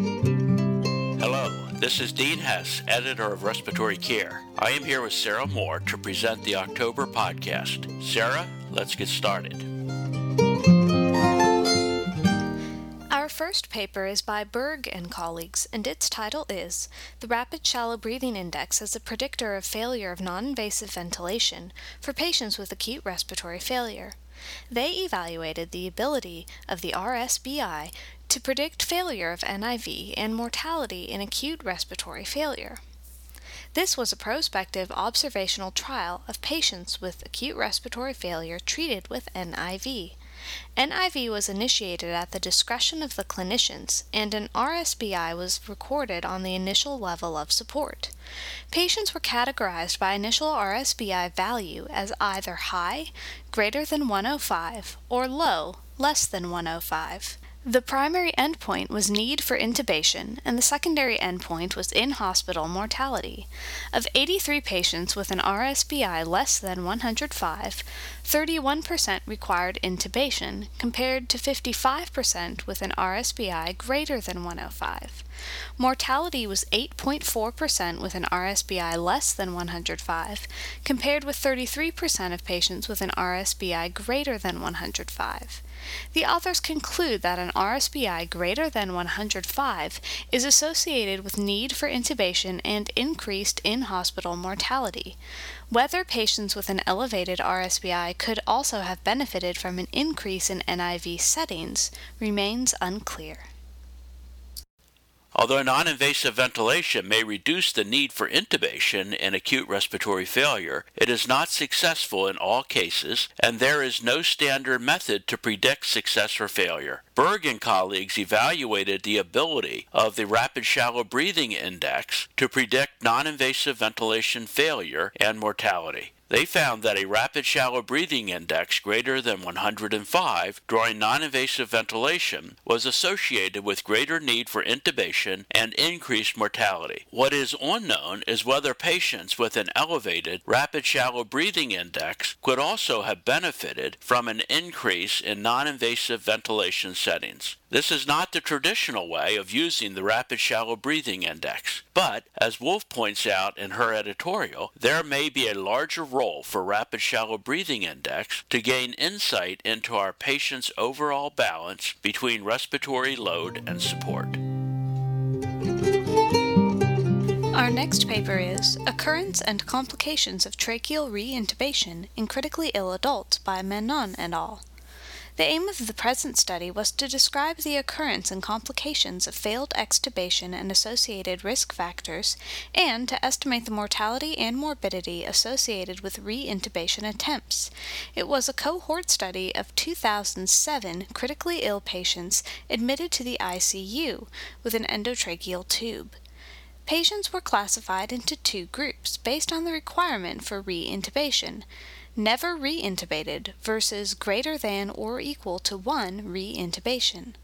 Hello, this is Dean Hess, editor of Respiratory Care. I am here with Sarah Moore to present the October podcast. Sarah, let's get started. Our first paper is by Berg and colleagues, and its title is The Rapid Shallow Breathing Index as a Predictor of Failure of Non-Invasive Ventilation for Patients with Acute Respiratory Failure. They evaluated the ability of the RSBI to predict failure of NIV and mortality in acute respiratory failure. This was a prospective observational trial of patients with acute respiratory failure treated with NIV. NIV was initiated at the discretion of the clinicians, and an RSBI was recorded on the initial level of support. Patients were categorized by initial RSBI value as either high, greater than 105, or low, less than 105. The primary endpoint was need for intubation, and the secondary endpoint was in hospital mortality. Of 83 patients with an RSBI less than 105, 31% required intubation, compared to 55% with an RSBI greater than 105. Mortality was 8.4% with an RSBI less than 105, compared with 33% of patients with an RSBI greater than 105. The authors conclude that an RSBI greater than 105 is associated with need for intubation and increased in hospital mortality. Whether patients with an elevated RSBI could also have benefited from an increase in NIV settings remains unclear. Although non invasive ventilation may reduce the need for intubation in acute respiratory failure, it is not successful in all cases, and there is no standard method to predict success or failure. Berg and colleagues evaluated the ability of the Rapid Shallow Breathing Index to predict non invasive ventilation failure and mortality. They found that a rapid shallow breathing index greater than 105 during non invasive ventilation was associated with greater need for intubation and increased mortality. What is unknown is whether patients with an elevated rapid shallow breathing index could also have benefited from an increase in non invasive ventilation settings. This is not the traditional way of using the rapid shallow breathing index, but as Wolf points out in her editorial, there may be a larger role for rapid shallow breathing index to gain insight into our patient's overall balance between respiratory load and support. Our next paper is Occurrence and Complications of Tracheal Reintubation in Critically Ill Adults by Menon et al. The aim of the present study was to describe the occurrence and complications of failed extubation and associated risk factors, and to estimate the mortality and morbidity associated with reintubation attempts. It was a cohort study of 2007 critically ill patients admitted to the ICU with an endotracheal tube. Patients were classified into two groups based on the requirement for reintubation never re-intubated versus greater than or equal to 1 re-intubation.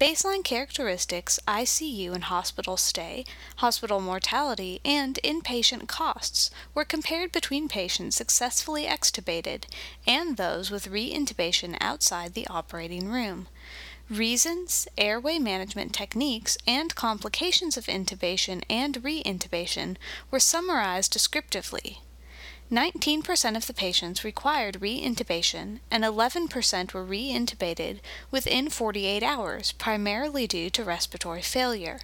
Baseline characteristics, ICU and hospital stay, hospital mortality, and inpatient costs were compared between patients successfully extubated and those with re-intubation outside the operating room. Reasons, airway management techniques, and complications of intubation and re-intubation were summarized descriptively. 19% of the patients required re-intubation and 11% were re-intubated within 48 hours, primarily due to respiratory failure.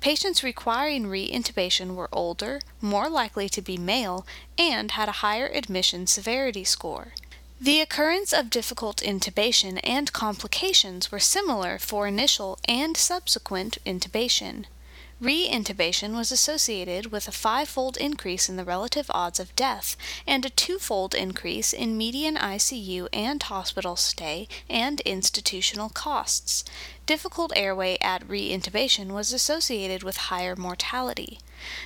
Patients requiring re-intubation were older, more likely to be male, and had a higher admission severity score. The occurrence of difficult intubation and complications were similar for initial and subsequent intubation. Re-intubation was associated with a five-fold increase in the relative odds of death and a two-fold increase in median ICU and hospital stay and institutional costs. Difficult airway at re-intubation was associated with higher mortality.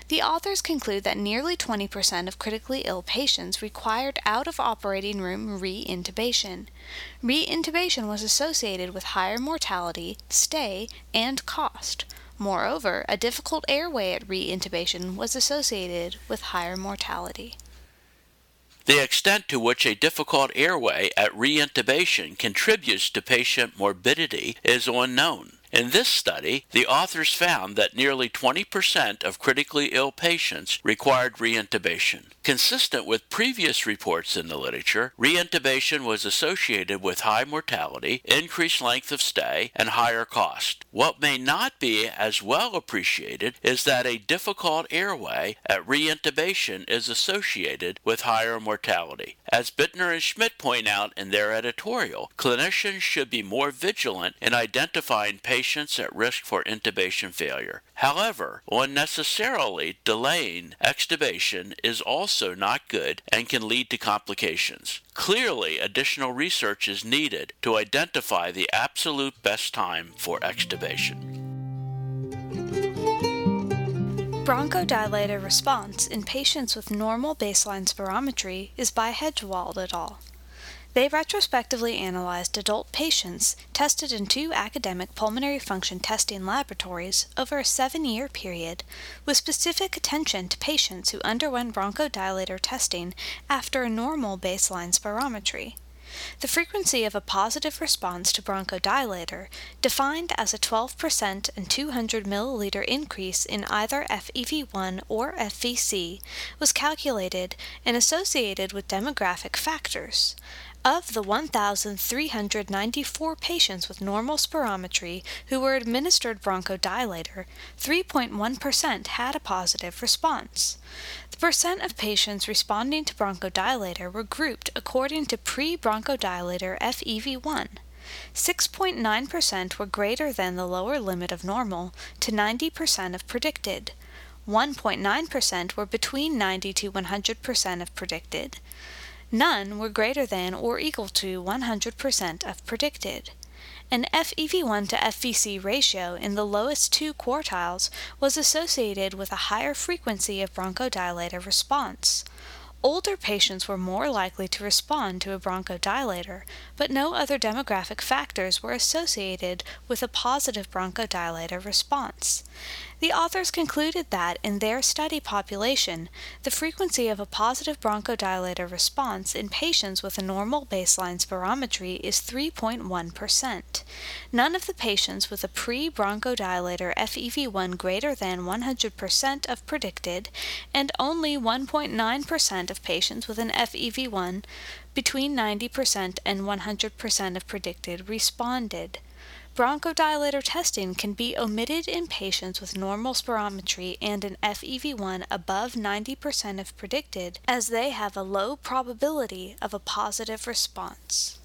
The authors conclude that nearly 20% of critically ill patients required out of operating room re-intubation. Re-intubation was associated with higher mortality, stay, and cost. Moreover, a difficult airway at reintubation was associated with higher mortality. The extent to which a difficult airway at reintubation contributes to patient morbidity is unknown. In this study, the authors found that nearly 20% of critically ill patients required reintubation. Consistent with previous reports in the literature, reintubation was associated with high mortality, increased length of stay, and higher cost. What may not be as well appreciated is that a difficult airway at reintubation is associated with higher mortality. As Bittner and Schmidt point out in their editorial, clinicians should be more vigilant in identifying patients at risk for intubation failure. However, unnecessarily delaying extubation is also not good and can lead to complications. Clearly, additional research is needed to identify the absolute best time for extubation. Bronchodilator response in patients with normal baseline spirometry is by Hegewald et al. They retrospectively analyzed adult patients tested in two academic pulmonary function testing laboratories over a seven year period, with specific attention to patients who underwent bronchodilator testing after a normal baseline spirometry. The frequency of a positive response to bronchodilator, defined as a 12% and 200 milliliter increase in either FEV1 or FVC, was calculated and associated with demographic factors. Of the 1,394 patients with normal spirometry who were administered bronchodilator, 3.1% had a positive response. The percent of patients responding to bronchodilator were grouped according to pre bronchodilator FEV1. 6.9% were greater than the lower limit of normal to 90% of predicted. 1.9% were between 90 to 100% of predicted. None were greater than or equal to 100% of predicted. An FEV1 to FVC ratio in the lowest two quartiles was associated with a higher frequency of bronchodilator response. Older patients were more likely to respond to a bronchodilator, but no other demographic factors were associated with a positive bronchodilator response. The authors concluded that, in their study population, the frequency of a positive bronchodilator response in patients with a normal baseline spirometry is 3.1%. None of the patients with a pre bronchodilator FEV1 greater than 100% of predicted, and only 1.9% of patients with an FEV1 between 90% and 100% of predicted responded. Bronchodilator testing can be omitted in patients with normal spirometry and an FEV1 above 90% of predicted, as they have a low probability of a positive response.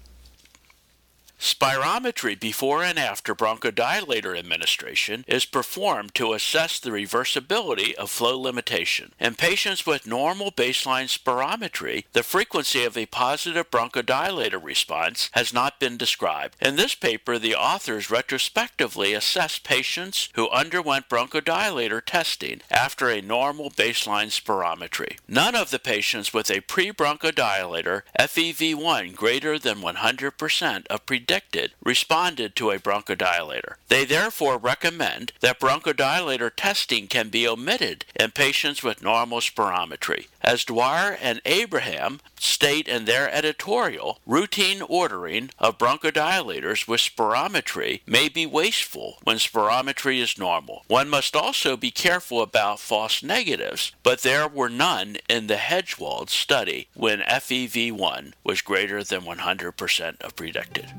Spirometry before and after bronchodilator administration is performed to assess the reversibility of flow limitation. In patients with normal baseline spirometry, the frequency of a positive bronchodilator response has not been described. In this paper, the authors retrospectively assessed patients who underwent bronchodilator testing after a normal baseline spirometry. None of the patients with a pre-bronchodilator FEV1 greater than 100% of predicted predicted responded to a bronchodilator. They therefore recommend that bronchodilator testing can be omitted in patients with normal spirometry. As Dwyer and Abraham state in their editorial, routine ordering of bronchodilators with spirometry may be wasteful when spirometry is normal. One must also be careful about false negatives, but there were none in the Hegewald study when FEV1 was greater than 100% of predicted.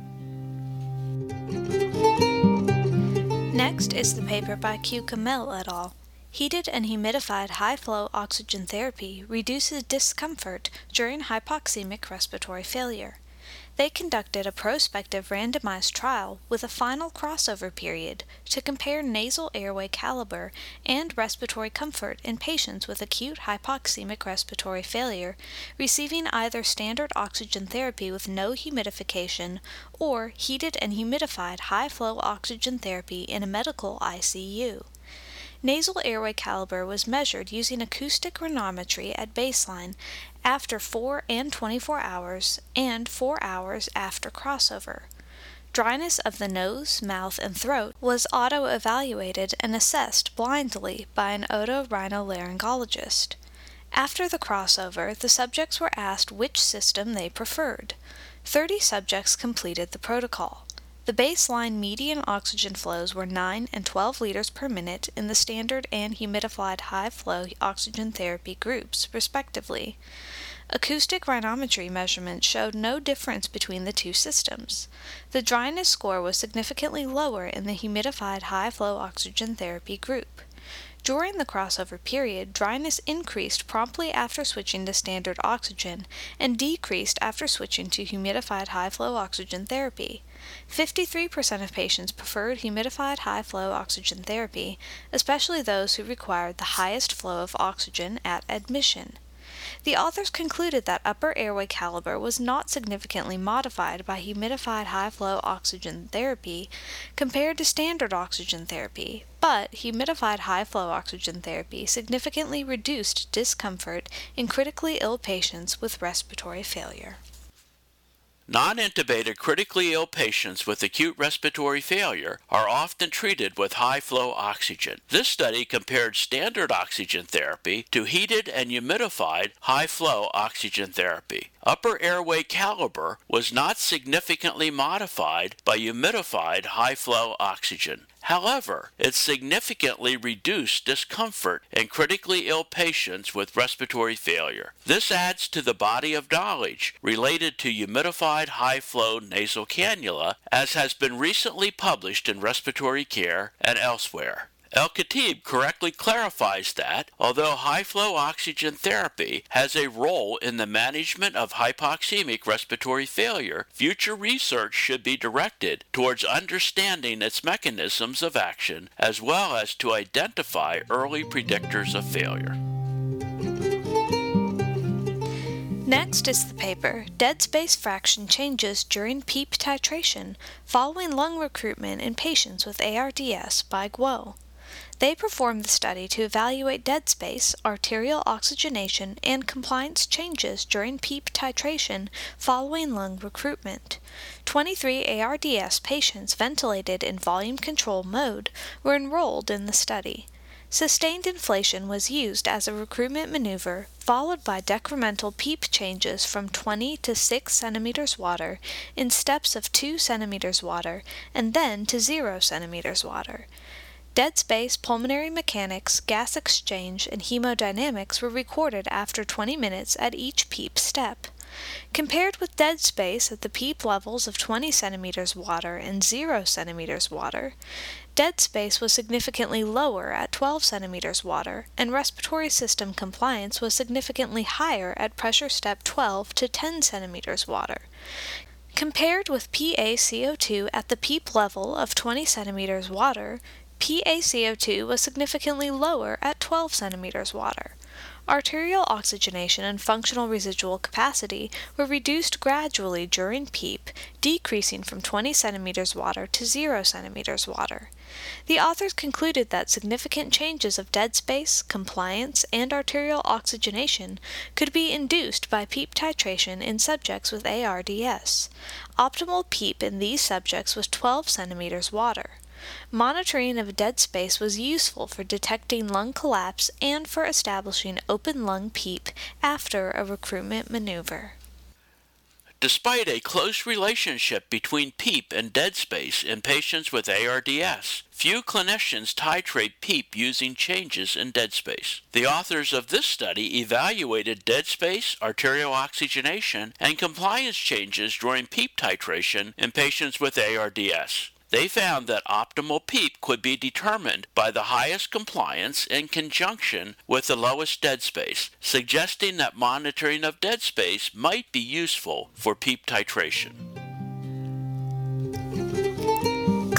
Next is the paper by Cuquemelle et al. Heated and humidified high flow oxygen therapy reduces discomfort during hypoxemic respiratory failure they conducted a prospective randomized trial with a final crossover period to compare nasal airway caliber and respiratory comfort in patients with acute hypoxemic respiratory failure receiving either standard oxygen therapy with no humidification or heated and humidified high flow oxygen therapy in a medical ICU. Nasal airway caliber was measured using acoustic rhinometry at baseline after 4 and 24 hours and 4 hours after crossover. Dryness of the nose, mouth, and throat was auto evaluated and assessed blindly by an otorhinolaryngologist. After the crossover, the subjects were asked which system they preferred. 30 subjects completed the protocol. The baseline median oxygen flows were 9 and 12 liters per minute in the standard and humidified high flow oxygen therapy groups, respectively. Acoustic rhinometry measurements showed no difference between the two systems. The dryness score was significantly lower in the humidified high flow oxygen therapy group. During the crossover period, dryness increased promptly after switching to standard oxygen and decreased after switching to humidified high flow oxygen therapy. 53% of patients preferred humidified high flow oxygen therapy, especially those who required the highest flow of oxygen at admission. The authors concluded that upper airway caliber was not significantly modified by humidified high flow oxygen therapy compared to standard oxygen therapy, but humidified high flow oxygen therapy significantly reduced discomfort in critically ill patients with respiratory failure. Non intubated critically ill patients with acute respiratory failure are often treated with high flow oxygen. This study compared standard oxygen therapy to heated and humidified high flow oxygen therapy. Upper airway caliber was not significantly modified by humidified high flow oxygen. However, it significantly reduced discomfort in critically ill patients with respiratory failure. This adds to the body of knowledge related to humidified high flow nasal cannula, as has been recently published in Respiratory Care and elsewhere. El Khatib correctly clarifies that, although high flow oxygen therapy has a role in the management of hypoxemic respiratory failure, future research should be directed towards understanding its mechanisms of action as well as to identify early predictors of failure. Next is the paper Dead Space Fraction Changes During PEEP Titration Following Lung Recruitment in Patients with ARDS by Guo. They performed the study to evaluate dead space, arterial oxygenation, and compliance changes during PEEP titration following lung recruitment. 23 ARDS patients ventilated in volume control mode were enrolled in the study. Sustained inflation was used as a recruitment maneuver, followed by decremental PEEP changes from 20 to 6 centimeters water in steps of 2 centimeters water and then to 0 centimeters water. Dead space, pulmonary mechanics, gas exchange, and hemodynamics were recorded after 20 minutes at each PEEP step. Compared with dead space at the PEEP levels of 20 centimeters water and 0 centimeters water, dead space was significantly lower at 12 centimeters water, and respiratory system compliance was significantly higher at pressure step 12 to 10 centimeters water. Compared with PaCO2 at the PEEP level of 20 centimeters water, PaCO2 was significantly lower at 12 centimeters water. Arterial oxygenation and functional residual capacity were reduced gradually during PEEP, decreasing from 20 centimeters water to 0 centimeters water. The authors concluded that significant changes of dead space, compliance, and arterial oxygenation could be induced by PEEP titration in subjects with ARDS. Optimal PEEP in these subjects was 12 centimeters water. Monitoring of dead space was useful for detecting lung collapse and for establishing open lung PEEP after a recruitment maneuver. Despite a close relationship between PEEP and dead space in patients with ARDS, few clinicians titrate PEEP using changes in dead space. The authors of this study evaluated dead space, arterial oxygenation, and compliance changes during PEEP titration in patients with ARDS. They found that optimal PEEP could be determined by the highest compliance in conjunction with the lowest dead space, suggesting that monitoring of dead space might be useful for PEEP titration.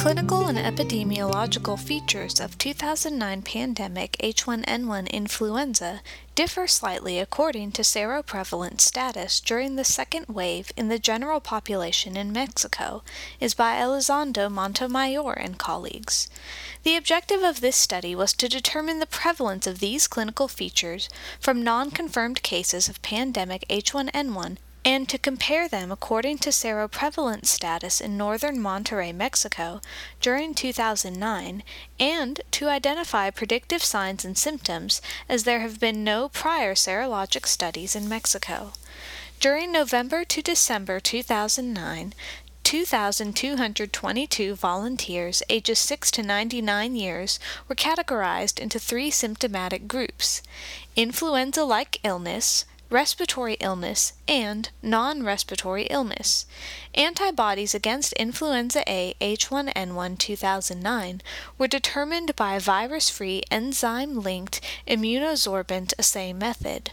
Clinical and epidemiological features of 2009 pandemic H1N1 influenza differ slightly according to seroprevalence status during the second wave in the general population in Mexico, is by Elizondo Montemayor and colleagues. The objective of this study was to determine the prevalence of these clinical features from non confirmed cases of pandemic H1N1 and to compare them according to seroprevalence status in northern Monterrey, Mexico, during 2009, and to identify predictive signs and symptoms, as there have been no prior serologic studies in Mexico. During November to December 2009, 2,222 volunteers ages 6 to 99 years were categorized into three symptomatic groups influenza like illness, respiratory illness, and non respiratory illness. Antibodies against influenza A H1N1 2009 were determined by a virus free enzyme linked immunosorbent assay method.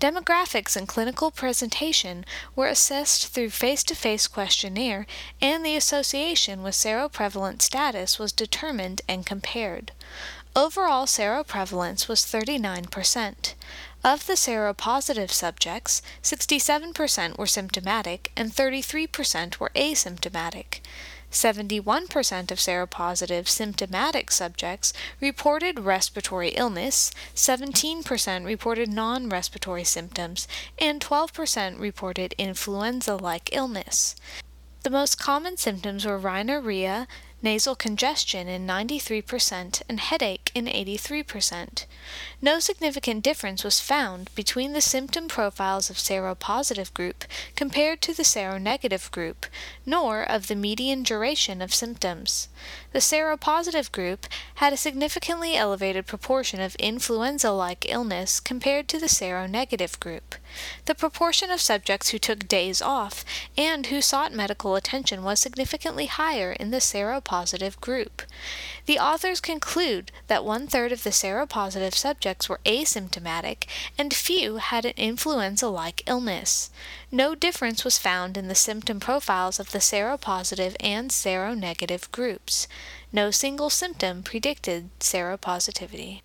Demographics and clinical presentation were assessed through face to face questionnaire, and the association with seroprevalent status was determined and compared. Overall seroprevalence was 39%. Of the seropositive subjects, 67% were symptomatic and 33% were asymptomatic. 71% of seropositive symptomatic subjects reported respiratory illness, 17% reported non respiratory symptoms, and 12% reported influenza like illness. The most common symptoms were rhinorrhea, nasal congestion in 93%, and headache in 83%. No significant difference was found between the symptom profiles of seropositive group compared to the seronegative group, nor of the median duration of symptoms. The seropositive group had a significantly elevated proportion of influenza like illness compared to the seronegative group. The proportion of subjects who took days off and who sought medical attention was significantly higher in the seropositive group. The authors conclude that one third of the seropositive subjects were asymptomatic and few had an influenza like illness. No difference was found in the symptom profiles of the seropositive and seronegative groups. No single symptom predicted seropositivity.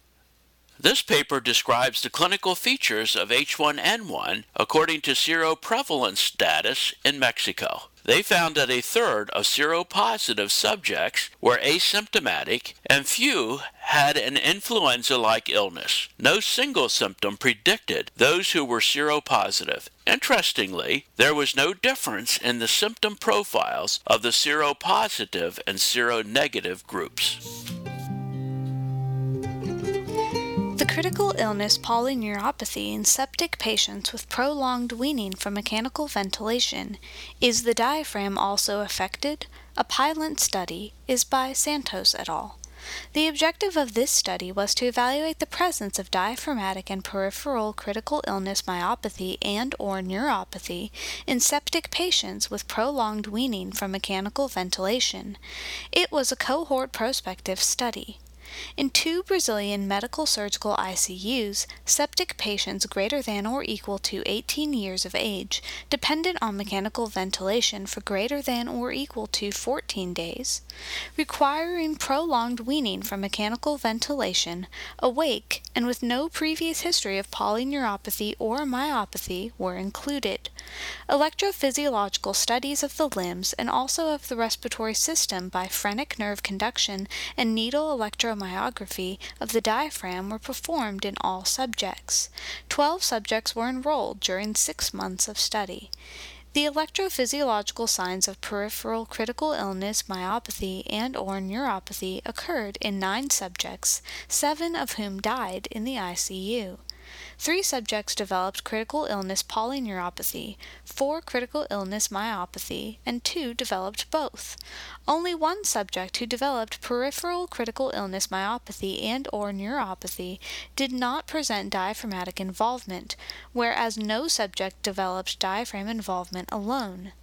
This paper describes the clinical features of H1N1 according to seroprevalence status in Mexico. They found that a third of seropositive subjects were asymptomatic and few had an influenza like illness. No single symptom predicted those who were seropositive. Interestingly, there was no difference in the symptom profiles of the seropositive and seronegative groups. The critical illness polyneuropathy in septic patients with prolonged weaning from mechanical ventilation. Is the diaphragm also affected? A pilot study is by Santos et al. The objective of this study was to evaluate the presence of diaphragmatic and peripheral critical illness myopathy and or neuropathy in septic patients with prolonged weaning from mechanical ventilation. It was a cohort prospective study. In two Brazilian medical surgical ICUs, septic patients greater than or equal to 18 years of age depended on mechanical ventilation for greater than or equal to 14 days, requiring prolonged weaning from mechanical ventilation, awake, and with no previous history of polyneuropathy or myopathy were included. Electrophysiological studies of the limbs and also of the respiratory system by phrenic nerve conduction and needle electro myography of the diaphragm were performed in all subjects. Twelve subjects were enrolled during six months of study. The electrophysiological signs of peripheral critical illness, myopathy, and or neuropathy occurred in 9 subjects, 7 of whom died in the ICU. Three subjects developed critical illness polyneuropathy, four critical illness myopathy, and two developed both. Only one subject who developed peripheral critical illness myopathy and or neuropathy did not present diaphragmatic involvement, whereas no subject developed diaphragm involvement alone.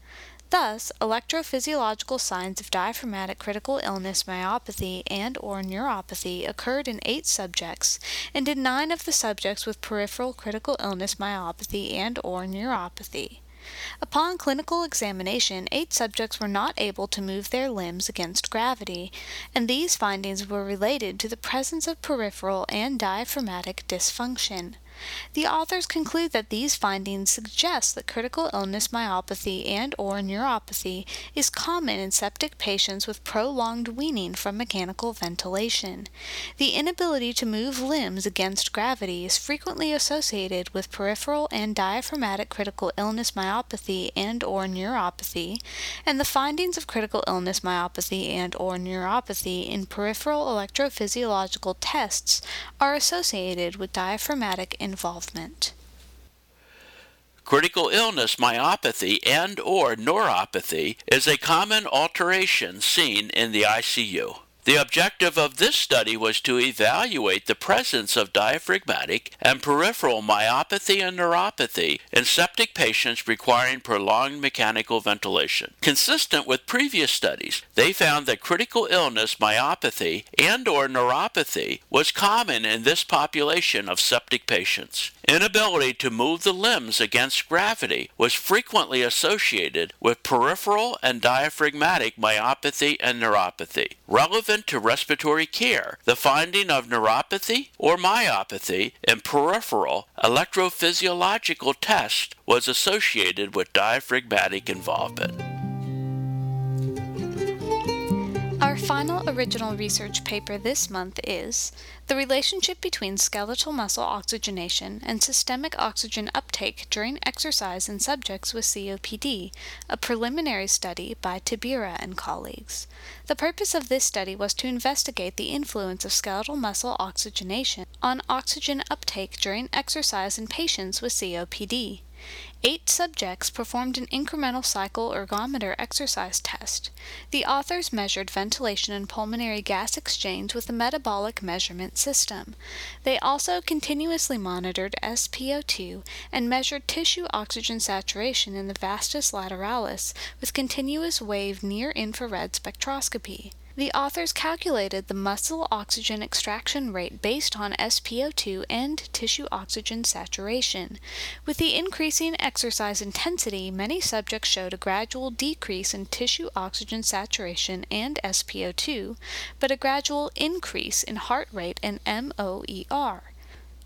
Thus, electrophysiological signs of diaphragmatic critical illness myopathy and or neuropathy occurred in 8 subjects and in 9 of the subjects with peripheral critical illness myopathy and or neuropathy. Upon clinical examination, eight subjects were not able to move their limbs against gravity, and these findings were related to the presence of peripheral and diaphragmatic dysfunction. The authors conclude that these findings suggest that critical illness myopathy and or neuropathy is common in septic patients with prolonged weaning from mechanical ventilation. The inability to move limbs against gravity is frequently associated with peripheral and diaphragmatic critical illness myopathy and or neuropathy, and the findings of critical illness myopathy and or neuropathy in peripheral electrophysiological tests are associated with diaphragmatic involvement. Critical illness myopathy and or neuropathy is a common alteration seen in the ICU. The objective of this study was to evaluate the presence of diaphragmatic and peripheral myopathy and neuropathy in septic patients requiring prolonged mechanical ventilation. Consistent with previous studies, they found that critical illness myopathy and or neuropathy was common in this population of septic patients. Inability to move the limbs against gravity was frequently associated with peripheral and diaphragmatic myopathy and neuropathy. Relevant to respiratory care, the finding of neuropathy or myopathy in peripheral electrophysiological tests was associated with diaphragmatic involvement. Final original research paper this month is The Relationship Between Skeletal Muscle Oxygenation and Systemic Oxygen Uptake During Exercise in Subjects with COPD, a preliminary study by Tabira and colleagues. The purpose of this study was to investigate the influence of skeletal muscle oxygenation on oxygen uptake during exercise in patients with COPD. Eight subjects performed an incremental cycle ergometer exercise test. The authors measured ventilation and pulmonary gas exchange with a metabolic measurement system. They also continuously monitored SpO2 and measured tissue oxygen saturation in the vastus lateralis with continuous wave near infrared spectroscopy. The authors calculated the muscle oxygen extraction rate based on SpO2 and tissue oxygen saturation. With the increasing exercise intensity, many subjects showed a gradual decrease in tissue oxygen saturation and SpO2, but a gradual increase in heart rate and MOER.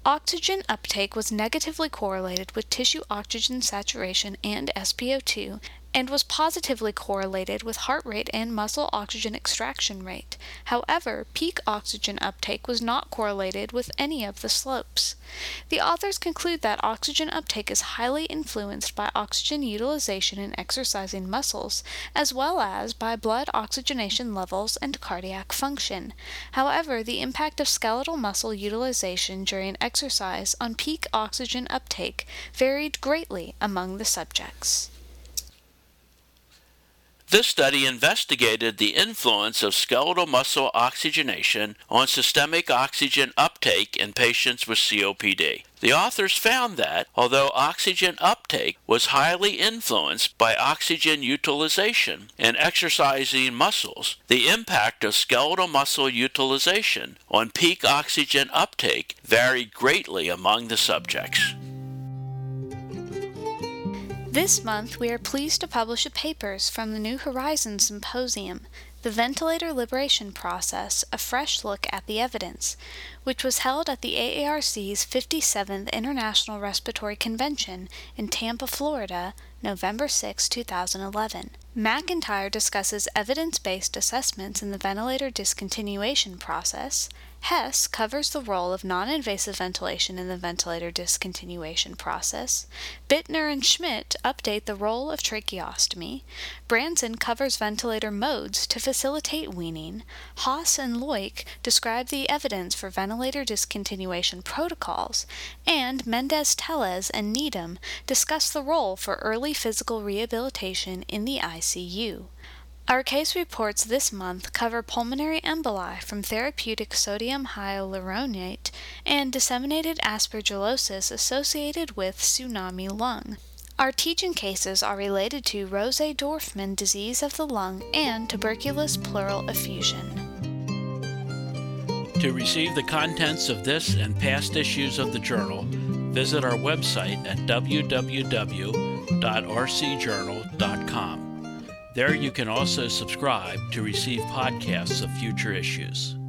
Oxygen uptake was negatively correlated with tissue oxygen saturation and SpO2, and was positively correlated with heart rate and muscle oxygen extraction rate. However, peak oxygen uptake was not correlated with any of the slopes. The authors conclude that oxygen uptake is highly influenced by oxygen utilization in exercising muscles, as well as by blood oxygenation levels and cardiac function. However, the impact of skeletal muscle utilization during exercise on peak oxygen uptake varied greatly among the subjects. This study investigated the influence of skeletal muscle oxygenation on systemic oxygen uptake in patients with COPD. The authors found that, although oxygen uptake was highly influenced by oxygen utilization in exercising muscles, the impact of skeletal muscle utilization on peak oxygen uptake varied greatly among the subjects. This month, we are pleased to publish a papers from the New Horizons Symposium, The Ventilator Liberation Process, a fresh look at the evidence, which was held at the AARC's 57th International Respiratory Convention in Tampa, Florida, November 6, 2011. MacIntyre discusses evidence based assessments in the ventilator discontinuation process. Hess covers the role of non invasive ventilation in the ventilator discontinuation process. Bittner and Schmidt update the role of tracheostomy. Branson covers ventilator modes to facilitate weaning. Haas and Loik describe the evidence for ventilator discontinuation protocols. And Mendez Tellez and Needham discuss the role for early physical rehabilitation in the ICU. Our case reports this month cover pulmonary emboli from therapeutic sodium hyaluronate and disseminated aspergillosis associated with tsunami lung. Our teaching cases are related to Rosai-Dorfman disease of the lung and tuberculous pleural effusion. To receive the contents of this and past issues of the journal, visit our website at www.rcjournal.com. There you can also subscribe to receive podcasts of future issues.